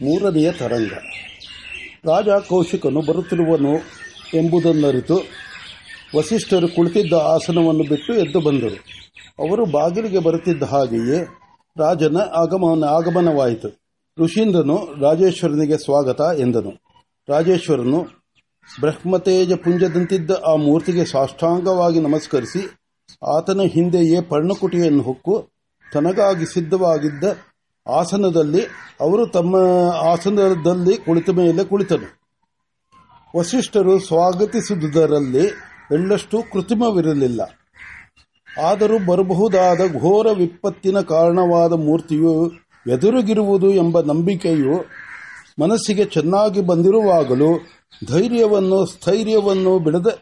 ಮೂರನೆಯ ತರಂಗ. ರಾಜ ಕೌಶಿಕನು ಬರುತ್ತಿರುವನು ಎಂಬುದನ್ನರಿತು ವಸಿಷ್ಠರು ಕುಳಿತಿದ್ದ ಆಸನವನ್ನು ಬಿಟ್ಟು ಎದ್ದು ಬಂದರು. ಅವರು ಬಾಗಿಲಿಗೆ ಬರುತ್ತಿದ್ದ ಹಾಗೆಯೇ ರಾಜನ ಆಗಮನ ಆಗಮನವಾಯಿತು. ಋಷೀಂದ್ರನು ರಾಜೇಶ್ವರನಿಗೆ ಸ್ವಾಗತ ಎಂದನು. ರಾಜೇಶ್ವರನು ಬ್ರಹ್ಮತೇಜ ಪುಂಜದಂತಿದ್ದ ಆ ಮೂರ್ತಿಗೆ ಸಾಷ್ಟಾಂಗವಾಗಿ ನಮಸ್ಕರಿಸಿ ಆತನ ಹಿಂದೆಯೇ ಪರ್ಣಕುಟಿಯನ್ನು ಹೊಕ್ಕು ತನಗಾಗಿ ಸಿದ್ಧವಾಗಿದ್ದ ಆಸನದಲ್ಲಿ ಅವರು ತಮ್ಮ ಆಸನದಲ್ಲಿ ಕುಳಿತ ಮೇಲೆ ಕುಳಿತನು ವಸಿಷ್ಠರು ಸ್ವಾಗತಿಸಿದುದರಲ್ಲಿ ಎಳ್ಳಷ್ಟು ಕೃತ್ರಿಮವಿರಲಿಲ್ಲ ಆದರೂ ಬರಬಹುದಾದ ಘೋರ ವಿಪತ್ತಿನ ಕಾರಣವಾದ ಮೂರ್ತಿಯು ಎದುರುಗಿರುವುದು ಎಂಬ ನಂಬಿಕೆಯು ಮನಸ್ಸಿಗೆ ಚೆನ್ನಾಗಿ ಬಂದಿರುವಾಗಲೂ ಧೈರ್ಯವನ್ನು, ಸ್ಥೈರ್ಯವನ್ನು ಬಿಡದ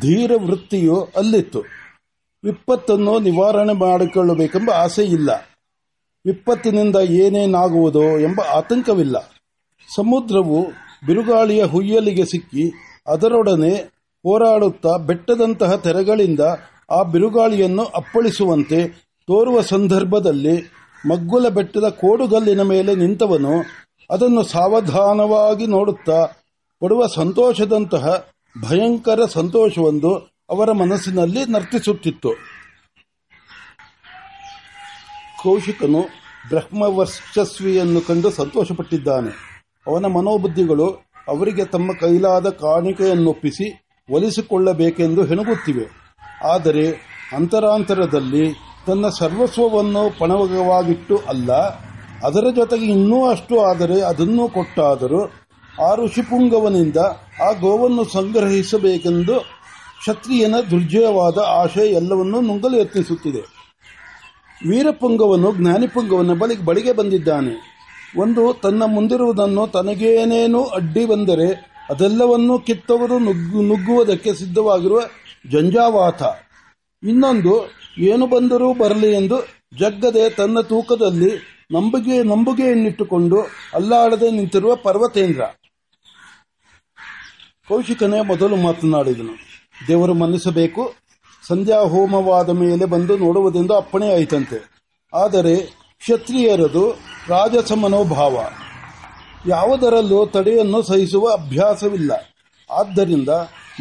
ಧೀರ ವೃತ್ತಿಯು ಅಲ್ಲಿತ್ತು. ವಿಪತ್ತನ್ನು ನಿವಾರಣೆ ಮಾಡಿಕೊಳ್ಳಬೇಕೆಂಬ ಆಸೆ ವಿಪತ್ತಿನಿಂದ ಏನೇನಾಗುವುದೋ ಎಂಬ ಆತಂಕವಿಲ್ಲ. ಸಮುದ್ರವು ಬಿರುಗಾಳಿಯ ಹುಯ್ಯಲಿಗೆ ಸಿಕ್ಕಿ ಅದರೊಡನೆ ಹೋರಾಡುತ್ತಾ ಬೆಟ್ಟದಂತಹ ತೆರೆಗಳಿಂದ ಆ ಬಿರುಗಾಳಿಯನ್ನು ಅಪ್ಪಳಿಸುವಂತೆ ತೋರುವ ಸಂದರ್ಭದಲ್ಲಿ ಮಗ್ಗುಲ ಬೆಟ್ಟದ ಕೋಡುಗಲ್ಲಿನ ಮೇಲೆ ನಿಂತವನು ಅದನ್ನು ಸಾವಧಾನವಾಗಿ ನೋಡುತ್ತಾ ಪಡುವ ಸಂತೋಷದಂತಹ ಭಯಂಕರ ಸಂತೋಷವೊಂದು ಅವರ ಮನಸ್ಸಿನಲ್ಲಿ ನರ್ತಿಸುತ್ತಿತ್ತು. ಕೌಶಿಕನು ಬ್ರಹ್ಮವರ್ಚಸ್ವಿಯನ್ನು ಕಂಡು ಸಂತೋಷಪಟ್ಟಿದ್ದಾನೆ. ಅವನ ಮನೋಬುದ್ಧಿಗಳು ಅವರಿಗೆ ತಮ್ಮ ಕೈಲಾದ ಕಾಣಿಕೆಯನ್ನೊಪ್ಪಿಸಿ ಒಲಿಸಿಕೊಳ್ಳಬೇಕೆಂದು ಹೆಣಗುತ್ತಿವೆ. ಆದರೆ ಅಂತರಾಂತರದಲ್ಲಿ ತನ್ನ ಸರ್ವಸ್ವವನ್ನು ಪಣವವಾಗಿಟ್ಟು ಅಲ್ಲ, ಅದರ ಜೊತೆಗೆ ಇನ್ನೂ ಅಷ್ಟು ಆದರೆ ಅದನ್ನು ಕೊಟ್ಟಾದರೂ ಆ ಋಷಿಪುಂಗವನಿಂದ ಆ ಗೋವನ್ನು ಸಂಗ್ರಹಿಸಬೇಕೆಂದು ಕ್ಷತ್ರಿಯನ ದುರ್ಜಯವಾದ ಆಶೆ ಎಲ್ಲವನ್ನೂ ನುಂಗಲು ಯತ್ನಿಸುತ್ತಿದೆ. ವೀರಪುಂಗವನು ಜ್ಞಾನಿಪುಂಗವನ ಬಳಿ ಬಳಿಗೆ ಬಂದಿದ್ದಾನೆ. ಒಂದು ತನ್ನ ಮುಂದಿರುವುದನ್ನು ತನಗೇನೇನು ಅಡ್ಡಿ ಬಂದರೆ ಅದೆಲ್ಲವನ್ನೂ ಕಿತ್ತವರು ನುಗ್ಗು, ನುಗ್ಗುವುದಕ್ಕೆ ಸಿದ್ಧವಾಗಿರುವ ಜಂಜಾವಾತ. ಇನ್ನೊಂದು, ಏನು ಬಂದರೂ ಬರಲಿ ಎಂದು ಜಗ್ಗದೆ ತನ್ನ ತೂಕದಲ್ಲಿ ನಂಬುಗೆ, ನಂಬುಗೆಯನ್ನಿಟ್ಟುಕೊಂಡು ಅಲ್ಲಾಡದೆ ನಿಂತಿರುವ ಪರ್ವತೇಂದ್ರ. ಕೌಶಿಕನೇ ಮೊದಲು ಮಾತನಾಡಿದನು. ದೇವರು ಮನ್ನಿಸಬೇಕು ಸಂಧ್ಯಾ ಹೋಮವಾದ ಮೇಲೆ ಬಂದು ನೋಡುವುದೆಂದು ಅಪ್ಪಣೆ ಆಯಿತಂತೆ. ಆದರೆ ಕ್ಷತ್ರಿಯರದು ರಾಜಸ ಮನೋಭಾವ ಯಾವುದರಲ್ಲೂ ತಡೆಯನ್ನು ಸಹಿಸುವ ಅಭ್ಯಾಸವಿಲ್ಲ. ಆದ್ದರಿಂದ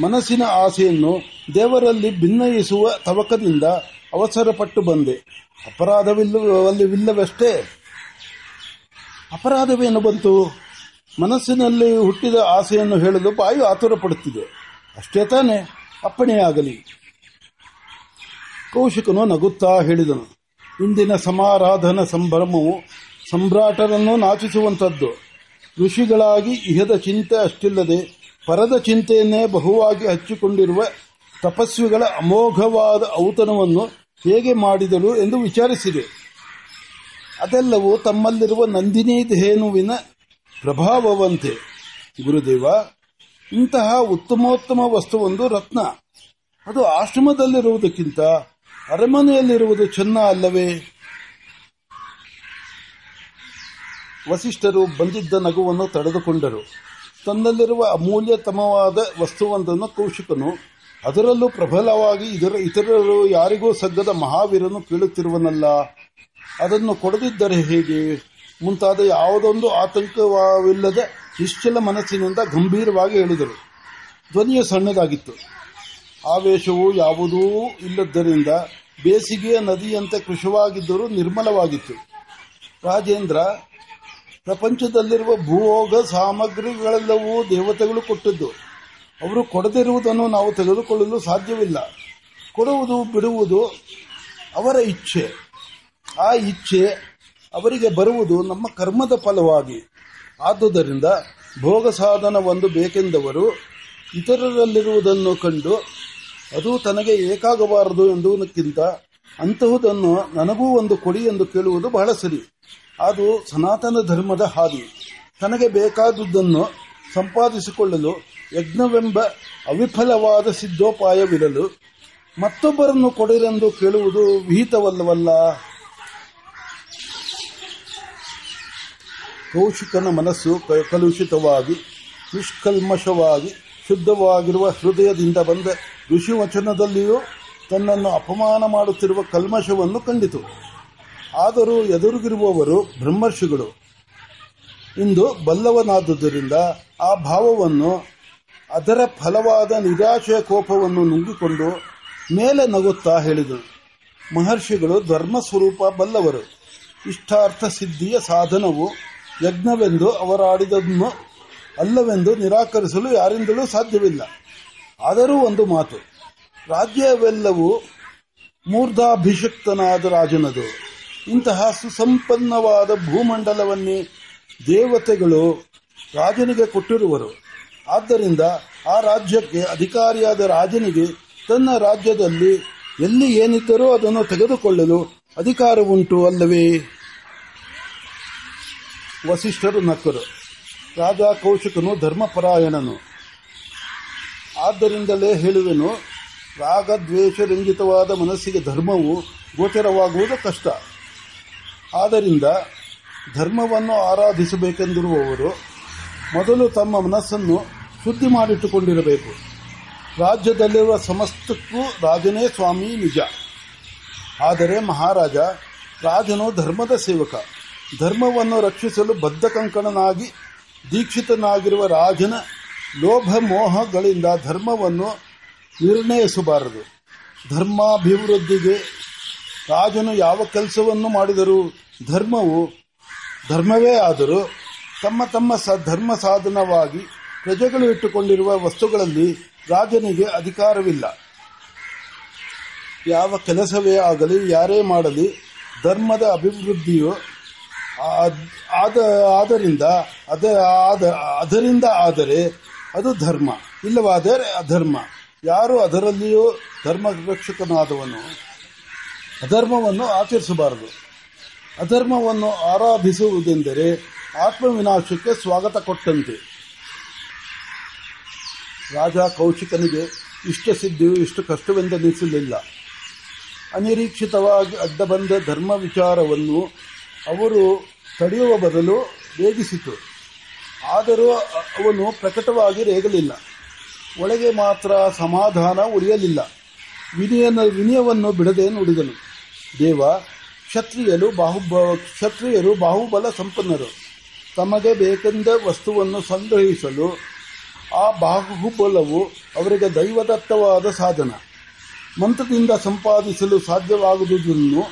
ಮನಸ್ಸಿನ ಆಸೆಯನ್ನು ದೇವರಲ್ಲಿ ಭಿನ್ನಯಿಸುವ ತವಕದಿಂದ ಅವಸರಪಟ್ಟು ಬಂದೆ. ಅಪರಾಧವಿಲ್ಲವಷ್ಟೇ ಅಪರಾಧವೇನು ಬಂತು? ಮನಸ್ಸಿನಲ್ಲಿ ಹುಟ್ಟಿದ ಆಸೆಯನ್ನು ಹೇಳಲು ಬಾಯಿ ಆತುರ ಪಡುತ್ತಿದೆ ಅಷ್ಟೇ ತಾನೇ, ಅಪ್ಪಣೆಯಾಗಲಿ. ಕೌಶಿಕನು ನಗುತ್ತಾ ಹೇಳಿದನು. ಇಂದಿನ ಸಮಾರಾಧನ ಸಂಭ್ರಮವು ಸಂಭ್ರಾಟರನ್ನು ನಾಚಿಸುವಂಥದ್ದು. ಋಷಿಗಳಾಗಿ ಇಹದ ಚಿಂತೆ ಅಷ್ಟಿಲ್ಲದೆ ಪರದ ಚಿಂತೆಯನ್ನೇ ಬಹುವಾಗಿ ಹಚ್ಚಿಕೊಂಡಿರುವ ತಪಸ್ವಿಗಳ ಅಮೋಘವಾದ ಔತಣವನ್ನು ಹೇಗೆ ಮಾಡಿದಳು ಎಂದು ವಿಚಾರಿಸಿದೆ. ಅದೆಲ್ಲವೂ ತಮ್ಮಲ್ಲಿರುವ ನಂದಿನಿ ಧೇನುವಿನ ಪ್ರಭಾವವಂತೆ. ಗುರುದೇವ, ಇಂತಹ ಉತ್ತಮೋತ್ತಮ ವಸ್ತುವೊಂದು ರತ್ನ. ಅದು ಆಶ್ರಮದಲ್ಲಿರುವುದಕ್ಕಿಂತ ಅರಮನೆಯಲ್ಲಿರುವುದು ಚೆನ್ನ ಅಲ್ಲವೇ? ವಸಿಷ್ಠರು ಬಂದಿದ್ದ ನಗುವನ್ನು ತಡೆದುಕೊಂಡರು. ತನ್ನಲ್ಲಿರುವ ಅಮೂಲ್ಯತಮವಾದ ವಸ್ತುವೊಂದನ್ನು ಕೌಶಿಕನು, ಅದರಲ್ಲೂ ಪ್ರಬಲವಾಗಿ ಇದರ ಇತರರು ಯಾರಿಗೂ ಸಗ್ಗದ ಮಹಾವೀರನು ಕೇಳುತ್ತಿರುವನಲ್ಲ. ಅದನ್ನು ಕೊಡದಿದ್ದರೆ ಹೇಗೆ? ಮುಂತಾದ ಯಾವುದೊಂದು ಆತಂಕವಿಲ್ಲದ ನಿಶ್ಚಲ ಮನಸ್ಸಿನಿಂದ ಗಂಭೀರವಾಗಿ ಹೇಳಿದರು. ಧ್ವನಿಯು ಸಣ್ಣದಾಗಿತ್ತು. ಆವೇಶವು ಯಾವುದೂ ಇಲ್ಲದ್ದರಿಂದ ಬೇಸಿಗೆಯ ನದಿಯಂತೆ ಕೃಶವಾಗಿದ್ದರೂ ನಿರ್ಮಲವಾಗಿತ್ತು. ರಾಜೇಂದ್ರ, ಪ್ರಪಂಚದಲ್ಲಿರುವ ಭೂಭೋಗ ಸಾಮಗ್ರಿಗಳೆಲ್ಲವೂ ದೇವತೆಗಳು ಕೊಟ್ಟದ್ದು. ಅವರು ಕೊಡದಿರುವುದನ್ನು ನಾವು ತೆಗೆದುಕೊಳ್ಳಲು ಸಾಧ್ಯವಿಲ್ಲ. ಕೊಡುವುದು ಬಿಡುವುದು ಅವರ ಇಚ್ಛೆ. ಆ ಇಚ್ಛೆ ಅವರಿಗೆ ಬರುವುದು ನಮ್ಮ ಕರ್ಮದ ಫಲವಾಗಿ. ಆದುದರಿಂದ ಭೋಗ ಸಾಧನವೊಂದು ಬೇಕೆಂದವರು ಇತರರಲ್ಲಿರುವುದನ್ನು ಕಂಡು ಅದು ತನಗೆ ಏಕಾಗಬಾರದು ಎಂದುದಕ್ಕಿಂತ ಅಂತಹುದನ್ನು ನನಗೂ ಒಂದು ಕೊಡಿ ಎಂದು ಕೇಳುವುದು ಬಹಳ ಸರಿ. ಅದು ಸನಾತನ ಧರ್ಮದ ಹಾದಿ. ತನಗೆ ಬೇಕಾದುದನ್ನು ಸಂಪಾದಿಸಿಕೊಳ್ಳಲು ಯಜ್ಞವೆಂಬ ಅವಿಫಲವಾದ ಸಿದ್ಧೋಪಾಯವಿರಲು ಮತ್ತೊಬ್ಬರನ್ನು ಕೊಡಿರೆಂದು ಕೇಳುವುದು ವಿಹಿತವಲ್ಲವಲ್ಲ? ಕೌಶಿಕನ ಮನಸ್ಸು ಕಲುಷಿತವಾಗಿ, ನಿಷ್ಕಲ್ಮಶವಾಗಿ, ಶುದ್ಧವಾಗಿರುವ ಹೃದಯದಿಂದ ಬಂದ ಋಷಿವಚನದಲ್ಲಿಯೂ ತನ್ನನ್ನು ಅಪಮಾನ ಮಾಡುತ್ತಿರುವ ಕಲ್ಮಶವನ್ನು ಕಂಡಿತು. ಆದರೂ ಎದುರುಗಿರುವವರು ಬ್ರಹ್ಮರ್ಷಿಗಳು. ಇಂದು ಬಲ್ಲವನಾದುದರಿಂದ ಆ ಭಾವವನ್ನು ಅದರ ಫಲವಾದ ನಿರಾಶೆಯ ಕೋಪವನ್ನು ನುಂಗಿಕೊಂಡು ಮೇಲೆ ನಗುತ್ತಾ ಹೇಳಿದರು. ಮಹರ್ಷಿಗಳು ಧರ್ಮ ಸ್ವರೂಪ ಬಲ್ಲವರು. ಇಷ್ಟಾರ್ಥ ಸಿದ್ಧಿಯ ಸಾಧನವು ಯಜ್ಞವೆಂದು ಅವರಾಡಿದನ್ನು ಅಲ್ಲವೆಂದು ನಿರಾಕರಿಸಲು ಯಾರಿಂದಲೂ ಸಾಧ್ಯವಿಲ್ಲ. ಆದರೂ ಒಂದು ಮಾತು. ರಾಜ್ಯವೆಲ್ಲವೂ ಮೂರ್ಧಾಭಿಷಕ್ತನಾದ ರಾಜನದು. ಇಂತಹ ಸುಸಂಪನ್ನವಾದ ಭೂಮಂಡಲವನ್ನೇ ದೇವತೆಗಳು ರಾಜನಿಗೆ ಕೊಟ್ಟಿರುವರು. ಆದ್ದರಿಂದ ಆ ರಾಜ್ಯಕ್ಕೆ ಅಧಿಕಾರಿಯಾದ ರಾಜನಿಗೆ ತನ್ನ ರಾಜ್ಯದಲ್ಲಿ ಎಲ್ಲಿ ಏನಿದ್ದರೂ ಅದನ್ನು ತೆಗೆದುಕೊಳ್ಳಲು ಅಧಿಕಾರವುಂಟು ಅಲ್ಲವೇ? ವಸಿಷ್ಠರು ನಕ್ಕರು. ರಾಜ ಕೌಶಿಕನು ಧರ್ಮಪರಾಯಣನು. ಆದ್ದರಿಂದಲೇ ಹೇಳುವೆನು, ರಾಗದ್ವೇಷರಂಜಿತವಾದ ಮನಸ್ಸಿಗೆ ಧರ್ಮವು ಗೋಚರವಾಗುವುದು ಕಷ್ಟ. ಆದ್ದರಿಂದ ಧರ್ಮವನ್ನು ಆರಾಧಿಸಬೇಕೆಂದಿರುವವರು ಮೊದಲು ತಮ್ಮ ಮನಸ್ಸನ್ನು ಶುದ್ಧಿ ಮಾಡಿಟ್ಟುಕೊಂಡಿರಬೇಕು. ರಾಜ್ಯದಲ್ಲಿರುವ ಸಮಸ್ತಕ್ಕೂ ರಾಜನೇ ಸ್ವಾಮಿ ನಿಜ. ಆದರೆ ಮಹಾರಾಜ, ರಾಜನು ಧರ್ಮದ ಸೇವಕ. ಧರ್ಮವನ್ನು ರಕ್ಷಿಸಲು ಬದ್ಧ ಕಂಕಣನಾಗಿ ದೀಕ್ಷಿತನಾಗಿರುವ ರಾಜನ ಲೋಭ ಮೋಹಗಳಿಂದ ಧರ್ಮವನ್ನು ನಿರ್ಣಯಿಸಬಾರದು. ಧರ್ಮಾಭಿವೃದ್ಧಿಗೆ ರಾಜನು ಯಾವ ಕೆಲಸವನ್ನು ಮಾಡಿದರೂ ಧರ್ಮವು ಧರ್ಮವೇ ಆದರೂ ತಮ್ಮ ತಮ್ಮ ಧರ್ಮ ಸಾಧನವಾಗಿ ಪ್ರಜೆಗಳು ಇಟ್ಟುಕೊಂಡಿರುವ ವಸ್ತುಗಳಲ್ಲಿ ರಾಜನಿಗೆ ಅಧಿಕಾರವಿಲ್ಲ. ಯಾವ ಕೆಲಸವೇ ಆಗಲಿ, ಯಾರೇ ಮಾಡಲಿ, ಧರ್ಮದ ಅಭಿವೃದ್ಧಿಯು ಆದ್- ಆದ ಆದ್ದರಿಂದ ಅದ, ಆದ- ಅದರಿಂದ ಆದರೆ ಅದು ಧರ್ಮ. ಇಲ್ಲವಾದರೆ ಅಧರ್ಮ. ಯಾರು ಅದರಲ್ಲಿಯೂ ಧರ್ಮ ರಕ್ಷಕನಾದವನು ಅಧರ್ಮವನ್ನು ಆಚರಿಸಬಾರದು. ಅಧರ್ಮವನ್ನು ಆರಾಧಿಸುವುದೆಂದರೆ ಆತ್ಮವಿನಾಶಕ್ಕೆ ಸ್ವಾಗತ ಕೊಟ್ಟಂತೆ. ರಾಜ ಕೌಶಿಕನಿಗೆ ಇಷ್ಟ ಸಿದ್ಧಿಯು, ಇಷ್ಟು ಕಷ್ಟವೆಂದೆನಿಸಲಿಲ್ಲ ಅನಿರೀಕ್ಷಿತವಾಗಿ ಅಡ್ಡಬಂದ ಧರ್ಮ ವಿಚಾರವನ್ನು ಅವರು ತಡೆಯುವ ಬದಲು ವೇಗಿಸಿತು ಆದರೂ ಅವನು ಪ್ರಕಟವಾಗಿ ರೇಗಲಿಲ್ಲ. ಒಳಗೆ ಮಾತ್ರ ಸಮಾಧಾನ ಉಳಿಯಲಿಲ್ಲ. ವಿನಯನ ವಿನಯವನ್ನು ಬಿಡದೆ ನುಡಿದನು. ದೇವ, ಕ್ಷತ್ರಿಯರು ಬಾಹುಬ, ಕ್ಷತ್ರಿಯರು ಬಾಹುಬಲ ಸಂಪನ್ನರು. ತಮಗೆ ಬೇಕೆಂದ ವಸ್ತುವನ್ನು ಸಂಗ್ರಹಿಸಲು ಆ ಬಾಹುಬಲವು ಅವರಿಗೆ ದೈವದತ್ತವಾದ ಸಾಧನ. ಮಂತ್ರದಿಂದ ಸಂಪಾದಿಸಲು ಸಾಧ್ಯವಾಗುವುದನ್ನು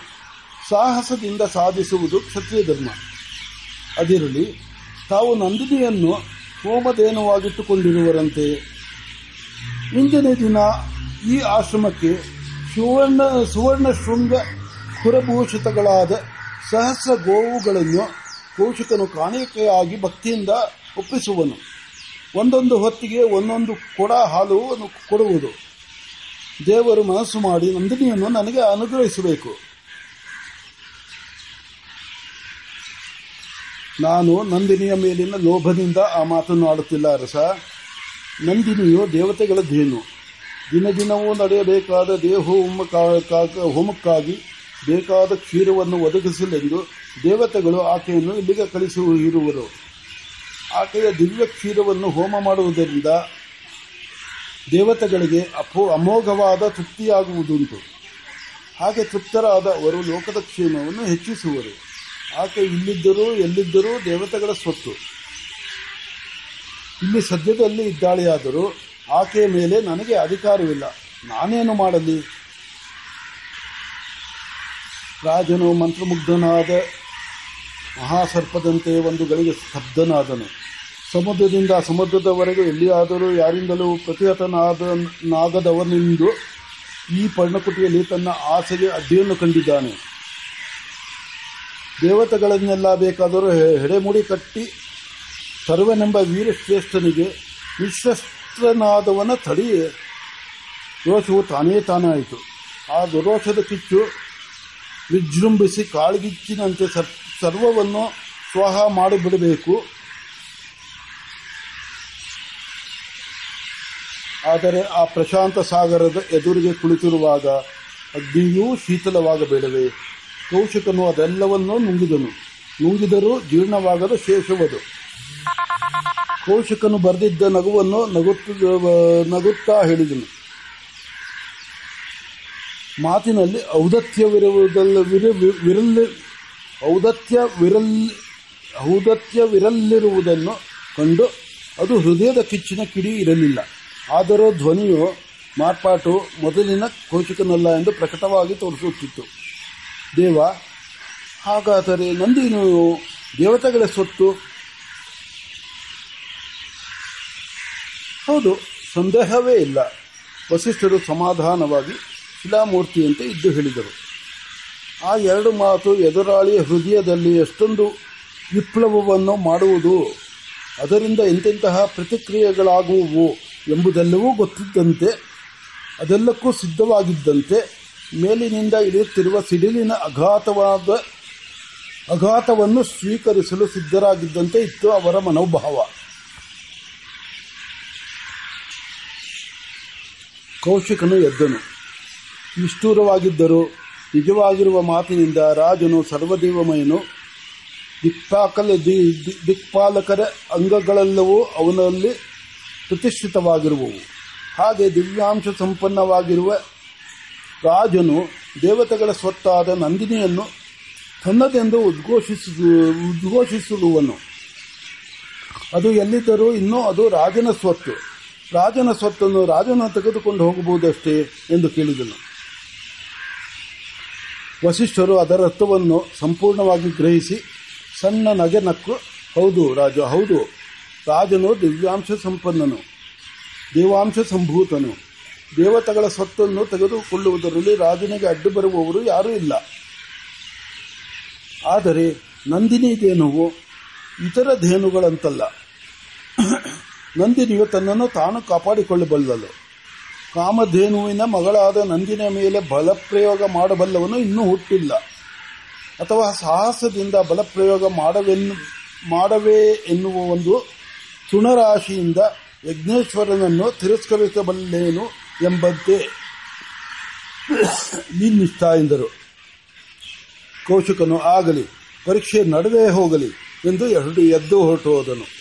ಸಾಹಸದಿಂದ ಸಾಧಿಸುವುದು ಕ್ಷತ್ರಿಯ ಧರ್ಮ. ಅದಿರಲಿ ತಾವು ನಂದಿನಿಯನ್ನು ಹೋಮಧೇನವಾಗಿಟ್ಟುಕೊಂಡಿರುವರಂತೆ ಇಂದಿನ ದಿನ ಈ ಆಶ್ರಮಕ್ಕೆ ಸುವರ್ಣ ಸುವರ್ಣ ಶೃಂಗ ಕುರಭೂಷಿತಗಳಾದ ಸಹಸ್ರ ಗೋವುಗಳನ್ನು ಕೌಶಿಕನು ಕಾಣಿಕೆಯಾಗಿ ಭಕ್ತಿಯಿಂದ ಒಪ್ಪಿಸುವನು. ಒಂದೊಂದು ಹೊತ್ತಿಗೆ ಒಂದೊಂದು ಕೊಡ ಹಾಲು ಕೊಡುವುದು. ದೇವರು ಮನಸ್ಸು ಮಾಡಿ ನಂದಿನಿಯನ್ನು ನನಗೆ ಅನುಗ್ರಹಿಸಬೇಕು. ನಾನು ನಂದಿನಿಯ ಮೇಲಿನ ಲೋಭದಿಂದ ಆ ಮಾತನ್ನು ಆಡುತ್ತಿಲ್ಲ, ಅರಸ. ನಂದಿನಿಯು ದೇವತೆಗಳ ಧೇನು ದಿನ ದಿನವೂ ನಡೆಯಬೇಕಾದ ದೇಹ ಹೋಮಕ್ಕಾ- ಹೋಮಕ್ಕಾಗಿ ಬೇಕಾದ ಕ್ಷೀರವನ್ನು ಒದಗಿಸಲೆಂದು ದೇವತೆಗಳು ಆಕೆಯನ್ನು ಇಲ್ಲಿಗೆ ಕಳಿಸಿರುವರು. ಆಕೆಯ ದಿವ್ಯ ಕ್ಷೀರವನ್ನು ಹೋಮ ಮಾಡುವುದರಿಂದ ದೇವತೆಗಳಿಗೆ ಅಪೋ ಅಮೋಘವಾದ ತೃಪ್ತಿಯಾಗುವುದುಂಟು. ಹಾಗೆ ತೃಪ್ತರಾದ ಅವರು ಲೋಕದ ಕ್ಷೇಮವನ್ನು ಹೆಚ್ಚಿಸುವರು. ಆಕೆ ಇಲ್ಲಿದ್ದರೂ ಎಲ್ಲಿದ್ದರೂ ದೇವತೆಗಳ ಸ್ವತ್ತು. ಇಲ್ಲಿ ಸದ್ಯದಲ್ಲಿ ಇದ್ದಾಳೆಯಾದರೂ ಆಕೆಯ ಮೇಲೆ ನನಗೆ ಅಧಿಕಾರವಿಲ್ಲ. ನಾನೇನು ಮಾಡಲಿ? ರಾಜನು ಮಂತ್ರಮುಗ್ಧನಾದ ಮಹಾಸರ್ಪದಂತೆ ಒಂದು ಗಳಿಗೆ ಸ್ತಬ್ಧನಾದನು. ಸಮುದ್ರದಿಂದ ಸಮುದ್ರದವರೆಗೂ ಎಲ್ಲಿಯಾದರೂ ಯಾರಿಂದಲೂ ಪ್ರತಿಹತನಾದನಾಗದವನೆಂದು ಈ ಪರ್ಣಕುಟಿಯಲ್ಲಿ ತನ್ನ ಆಸೆಗೆ ಅಡ್ಡಿಯನ್ನು ಕಂಡಿದ್ದಾನೆ. ದೇವತೆಗಳನ್ನೆಲ್ಲ ಬೇಕಾದರೂ ಹೆಡೆಮುಡಿ ಕಟ್ಟಿ ಸರ್ವನೆಂಬ ವೀರಶ್ರೇಷ್ಠನಿಗೆ ವಿಶ್ವಸ್ತ್ರನಾದವನ ತಡಿ ರೋಷವು ತಾನೇ ತಾನಾಯಿತು. ಆ ದುರೋಷದ ಕಿಚ್ಚು ವಿಜೃಂಭಿಸಿ ಕಾಳ್ಗಿಚ್ಚಿನಂತೆ ಸರ್- ಸರ್ವವನ್ನು ಸ್ವಾಹ ಮಾಡಿಬಿಡಬೇಕು. ಆದರೆ ಆ ಪ್ರಶಾಂತ ಸಾಗರದ ಎದುರಿಗೆ ಕುಳಿತಿರುವಾಗ ಅಗ್ನಿಯೂ ಶೀತಲವಾಗಬೇಡವೇ? ಕೌಶಿಕನು ಅದೆಲ್ಲವನ್ನೂ ನುಂಗಿದನು. ನುಂಗಿದರೂ ಜೀರ್ಣವಾಗದ ಶೇಷವದು. ಕೌಶಿಕನು ಬರೆದಿದ್ದ ನಗುವನ್ನು ನಗುತ್ತ, ನಗುತ್ತಾ ಹೇಳಿದನು. ಮಾತಿನಲ್ಲಿ ಔದತ್ಯವಿರುವುದಲ್ಲ, ವಿರ- ವಿರಲ್ ಔದತ್ಯವಿರಲ್ ಔದತ್ಯವಿರಲಿರುವುದನ್ನು ಕಂಡು ಅದು ಹೃದಯದ ಕಿಚ್ಚಿನ ಕಿಡಿ ಇರಲಿಲ್ಲ. ಆದರೂ ಧ್ವನಿಯು ಮಾರ್ಪಾಟು ಮೊದಲಿನ ಕೌಶಿಕನಲ್ಲ ಎಂದು ಪ್ರಕಟವಾಗಿ ತೋರಿಸುತ್ತಿತ್ತು. ದೇವ, ಹಾಗಾದರೆ ನಂದಿನು ದೇವತೆಗಳ ಸೊತ್ತು? ಹೌದು, ಸಂದೇಹವೇ ಇಲ್ಲ. ವಸಿಷ್ಠರು ಸಮಾಧಾನವಾಗಿ ಶಿಲಾಮೂರ್ತಿಯಂತೆ ಇದ್ದು ಹೇಳಿದರು. ಆ ಎರಡು ಮಾತು ಎದುರಾಳಿಯ ಹೃದಯದಲ್ಲಿ ಎಷ್ಟೊಂದು ವಿಪ್ಲವವನ್ನು ಮಾಡುವುದು, ಅದರಿಂದ ಎಂತೆಂತಹ ಪ್ರತಿಕ್ರಿಯೆಗಳಾಗುವು ಎಂಬುದೆಲ್ಲವೂ ಗೊತ್ತಿದ್ದಂತೆ, ಅದೆಲ್ಲಕ್ಕೂ ಸಿದ್ಧವಾಗಿದ್ದಂತೆ ಮೇಲಿನಿಂದ ಇಳಿಯುತ್ತಿರುವ ಸಿಡಿಲಿನ ಅಘಾತವಾದ ಅಘಾತವನ್ನು ಸ್ವೀಕರಿಸಲು ಸಿದ್ಧರಾಗಿದ್ದಂತೆ ಇತ್ತು ಅವರ ಮನೋಭಾವ. ಕೌಶಿಕನು ಎದ್ದನು. ನಿಷ್ಠೂರವಾಗಿದ್ದರೂ ನಿಜವಾಗಿರುವ ಮಾತಿನಿಂದ ರಾಜನು ಸರ್ವದೇವಮಯನು, ದಿಕ್ಪಾಕಲ ದಿಕ್ಪಾಲಕರ ಅಂಗಗಳೆಲ್ಲವೂ ಅವನಲ್ಲಿ ಪ್ರತಿಷ್ಠಿತವಾಗಿರುವವು. ಹಾಗೆ ದಿವ್ಯಾಂಶ ಸಂಪನ್ನವಾಗಿರುವ ರಾಜನು ದೇವತೆಗಳ ಸ್ವತ್ತಾದ ನಂದಿನಿಯನ್ನು ತನ್ನದೆಂದು ಉದ್ಘೋಷಿಸ, ಉದ್ಘೋಷಿಸುವನು. ಅದು ಎಲ್ಲಿದ್ದರೂ ಇನ್ನೂ ಅದು ರಾಜನ ಸ್ವತ್ತು. ರಾಜನ ಸ್ವತ್ತನ್ನು ರಾಜನ ತೆಗೆದುಕೊಂಡು ಹೋಗಬಹುದಷ್ಟೇ ಎಂದು ಕೇಳಿದನು. ವಸಿಷ್ಠರು ಅದರ ಅರ್ಥವನ್ನು ಸಂಪೂರ್ಣವಾಗಿ ಗ್ರಹಿಸಿ, ಸಣ್ಣ ನಗೆ ನಕ್ಕು, ಹೌದು ರಾಜ, ಹೌದು, ರಾಜನು ದಿವ್ಯಾಂಶ ಸಂಪನ್ನನು, ದೇವಾಂಶ ಸಂಭೂತನು. ದೇವತೆಗಳ ಸ್ವತ್ತನ್ನು ತೆಗೆದುಕೊಳ್ಳುವುದರಲ್ಲಿ ರಾಜನಿಗೆ ಅಡ್ಡು ಬರುವವರು ಯಾರೂ ಇಲ್ಲ. ಆದರೆ ನಂದಿನಿ ಧೇನುವು ಇತರ ಧೇನುಗಳಂತಲ್ಲ. ನಂದಿನಿಯು ತನ್ನನ್ನು ತಾನು ಕಾಪಾಡಿಕೊಳ್ಳಬಲ್ಲಳು. ಕಾಮಧೇನುವಿನ ಮಗಳಾದ ನಂದಿನಿಯ ಮೇಲೆ ಬಲಪ್ರಯೋಗ ಮಾಡಬಲ್ಲವನು ಇನ್ನೂ ಹುಟ್ಟಿಲ್ಲ. ಅಥವಾ ಸಾಹಸದಿಂದ ಬಲಪ್ರಯೋಗ ಮಾಡವೆನ್ನು ಮಾಡವೇ ಎನ್ನುವ ಒಂದು ತೃಣರಾಶಿಯಿಂದ ಯಜ್ಞೇಶ್ವರನನ್ನು ತಿರಸ್ಕರಿಸಬಲ್ಲೇನು? ಎಂಬಂತೆ ನಿನ್ನಿಷ್ಟ ಎಂದರು ಕೌಶಿಕನು ಆಗಲಿ ಪರೀಕ್ಷೆ ನಡೆದೇ ಹೋಗಲಿ ಎಂದು ಎರಡು ಎದ್ದು ಹೊರಟು ಹೋದನು.